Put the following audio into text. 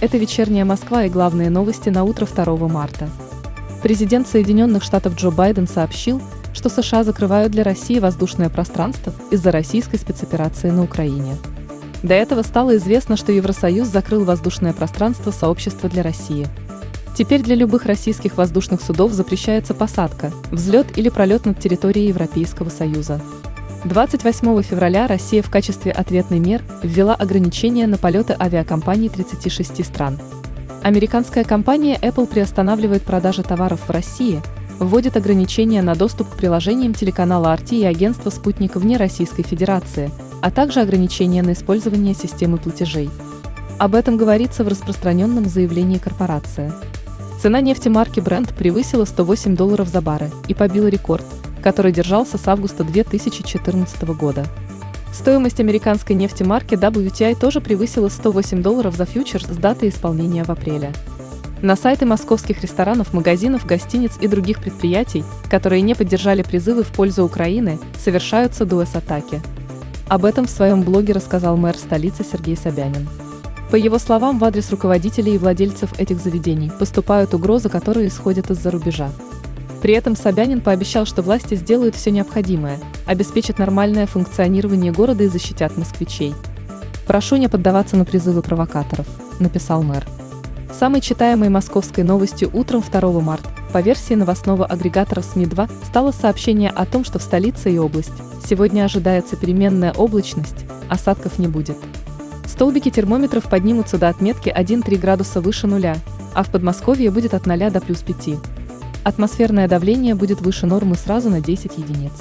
Это вечерняя Москва и главные новости на утро 2 марта. Президент Соединенных Штатов Джо Байден сообщил, что США закрывают для России воздушное пространство из-за российской спецоперации на Украине. До этого стало известно, что Евросоюз закрыл воздушное пространство сообщества для России. Теперь для любых российских воздушных судов запрещается посадка, взлет или пролет над территорией Европейского Союза. 28 февраля Россия в качестве ответной мер ввела ограничения на полеты авиакомпаний 36 стран. Американская компания Apple приостанавливает продажи товаров в России, вводит ограничения на доступ к приложениям телеканала RT и агентства «Спутник» вне Российской Федерации, а также ограничения на использование системы платежей. Об этом говорится в распространенном заявлении корпорации. Цена нефти марки Brent превысила 108 долларов за бары и побила рекорд – который держался с августа 2014 года. Стоимость американской нефти марки WTI тоже превысила 108 долларов за фьючерс с даты исполнения в апреле. На сайты московских ресторанов, магазинов, гостиниц и других предприятий, которые не поддержали призывы в пользу Украины, совершаются ДОС-атаки. Об этом в своем блоге рассказал мэр столицы Сергей Собянин. По его словам, в адрес руководителей и владельцев этих заведений поступают угрозы, которые исходят из-за рубежа. При этом Собянин пообещал, что власти сделают все необходимое, обеспечат нормальное функционирование города и защитят москвичей. «Прошу не поддаваться на призывы провокаторов», – написал мэр. Самой читаемой московской новостью утром 2 марта по версии новостного агрегатора СМИ-2 стало сообщение о том, что в столице и область сегодня ожидается переменная облачность, осадков не будет. Столбики термометров поднимутся до отметки 1-3 градуса выше нуля, а в Подмосковье будет от 0 до плюс 5. Атмосферное давление будет выше нормы сразу на 10 единиц.